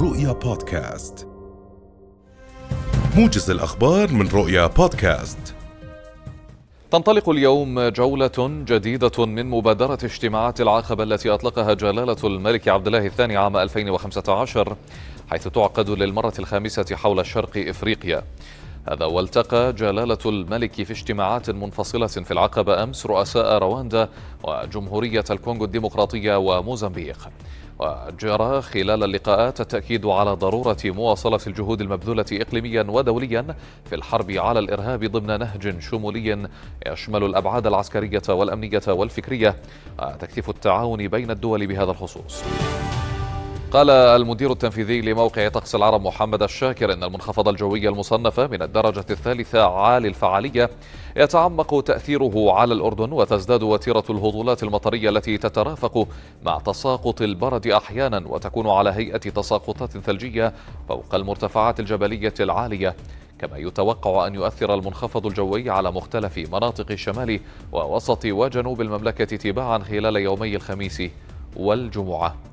رؤيا بودكاست. موجز الأخبار من رؤيا بودكاست. تنطلق اليوم جولة جديدة من مبادرة اجتماعات العقبة التي أطلقها جلالة الملك عبد الله الثاني عام 2015 حيث تعقد للمرة الخامسة حول شرق إفريقيا. هذا والتقى جلالة الملك في اجتماعات منفصلة في العقبة أمس رؤساء رواندا وجمهورية الكونغو الديمقراطية وموزمبيق. وجرى خلال اللقاءات التأكيد على ضرورة مواصلة الجهود المبذولة إقليميا ودوليا في الحرب على الإرهاب ضمن نهج شمولي يشمل الأبعاد العسكرية والأمنية والفكرية وتكثيف التعاون بين الدول بهذا الخصوص. قال المدير التنفيذي لموقع طقس العرب محمد الشاكر إن المنخفض الجوي المصنف من الدرجة الثالثة عالي الفعالية يتعمق تأثيره على الأردن وتزداد وتيرة الهطولات المطرية التي تترافق مع تساقط البرد أحيانا وتكون على هيئة تساقطات ثلجية فوق المرتفعات الجبلية العالية. كما يتوقع أن يؤثر المنخفض الجوي على مختلف مناطق شمال ووسط وجنوب المملكة تباعا خلال يومي الخميس والجمعة.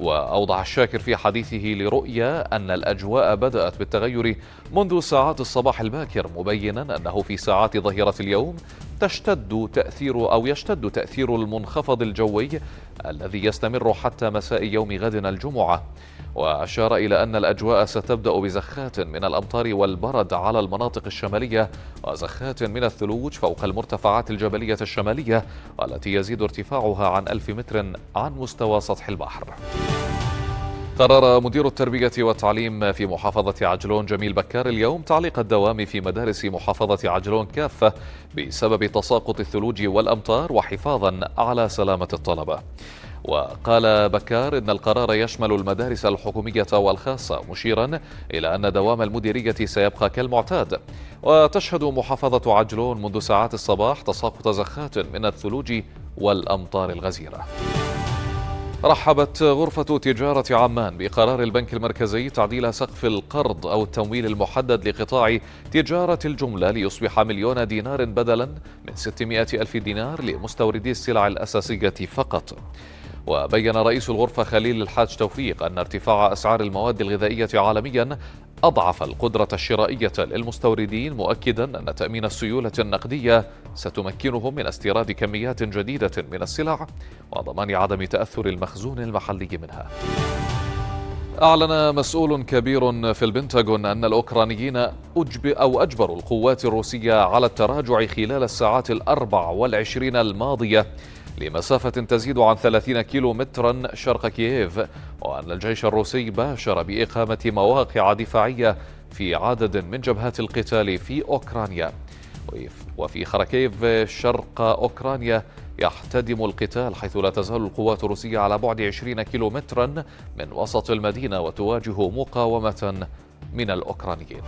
وأوضح الشاكر في حديثه لرؤيا أن الأجواء بدأت بالتغير منذ ساعات الصباح الباكر مبينا أنه في ساعات ظهيرة اليوم تشتد تأثير أو يشتد تأثير المنخفض الجوي الذي يستمر حتى مساء يوم غد الجمعة. وأشار إلى أن الأجواء ستبدأ بزخات من الأمطار والبرد على المناطق الشمالية وزخات من الثلوج فوق المرتفعات الجبلية الشمالية والتي يزيد ارتفاعها عن ألف متر عن مستوى سطح البحر. قرر مدير التربية والتعليم في محافظة عجلون جميل بكار اليوم تعليق الدوام في مدارس محافظة عجلون كافة بسبب تساقط الثلوج والأمطار وحفاظا على سلامة الطلبة. وقال بكار إن القرار يشمل المدارس الحكومية والخاصة مشيرا إلى أن دوام المديرية سيبقى كالمعتاد. وتشهد محافظة عجلون منذ ساعات الصباح تساقط زخات من الثلوج والأمطار الغزيرة. رحبت غرفة تجارة عمان بقرار البنك المركزي تعديل سقف القرض أو التمويل المحدد لقطاع تجارة الجملة ليصبح مليون دينار بدلا من 600 ألف دينار لمستوردي السلع الأساسية فقط. وبين رئيس الغرفة خليل الحاج توفيق أن ارتفاع أسعار المواد الغذائية عالميا أضعف القدرة الشرائية للمستوردين مؤكدا أن تأمين السيولة النقدية ستمكنهم من استيراد كميات جديدة من السلع وضمان عدم تأثر المخزون المحلي منها. أعلن مسؤول كبير في البنتاغون أن الأوكرانيين أجب أو أجبروا القوات الروسية على التراجع خلال الساعات الأربع والعشرين الماضية لمسافة تزيد عن 30 كيلو مترا شرق كييف وأن الجيش الروسي باشر بإقامة مواقع دفاعية في عدد من جبهات القتال في أوكرانيا. وفي خركيف شرق أوكرانيا يحتدم القتال حيث لا تزال القوات الروسية على بعد 20 كيلو مترا من وسط المدينة وتواجه مقاومة من الأوكرانيين.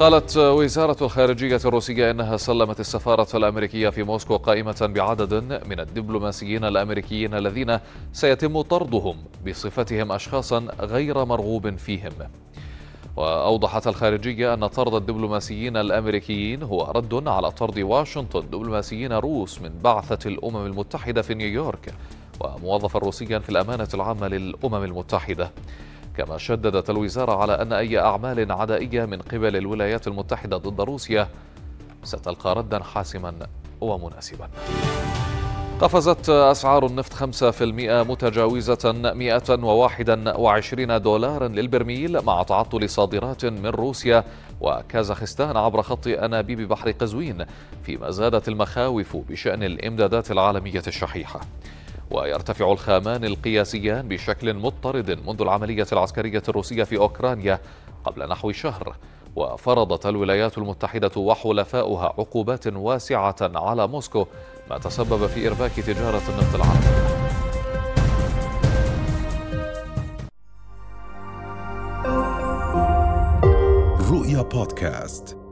قالت وزارة الخارجية الروسية إنها سلمت السفارة الأمريكية في موسكو قائمة بعدد من الدبلوماسيين الأمريكيين الذين سيتم طردهم بصفتهم أشخاصا غير مرغوب فيهم. وأوضحت الخارجية أن طرد الدبلوماسيين الأمريكيين هو رد على طرد واشنطن دبلوماسيين روس من بعثة الأمم المتحدة في نيويورك وموظفا روسيا في الأمانة العامة للأمم المتحدة. كما شددت الوزارة على أن أي أعمال عدائية من قبل الولايات المتحدة ضد روسيا ستلقى ردا حاسما ومناسبا. قفزت أسعار النفط 5% متجاوزة 121 دولارا للبرميل مع تعطل صادرات من روسيا وكازاخستان عبر خط أنابيب بحر قزوين فيما زادت المخاوف بشأن الإمدادات العالمية الشحيحة. ويرتفع الخامان القياسيان بشكل مضطرد منذ العملية العسكرية الروسية في أوكرانيا قبل نحو شهر. وفرضت الولايات المتحدة وحلفاؤها عقوبات واسعة على موسكو ما تسبب في إرباك تجارة النفط العالمية رؤيا بودكاست.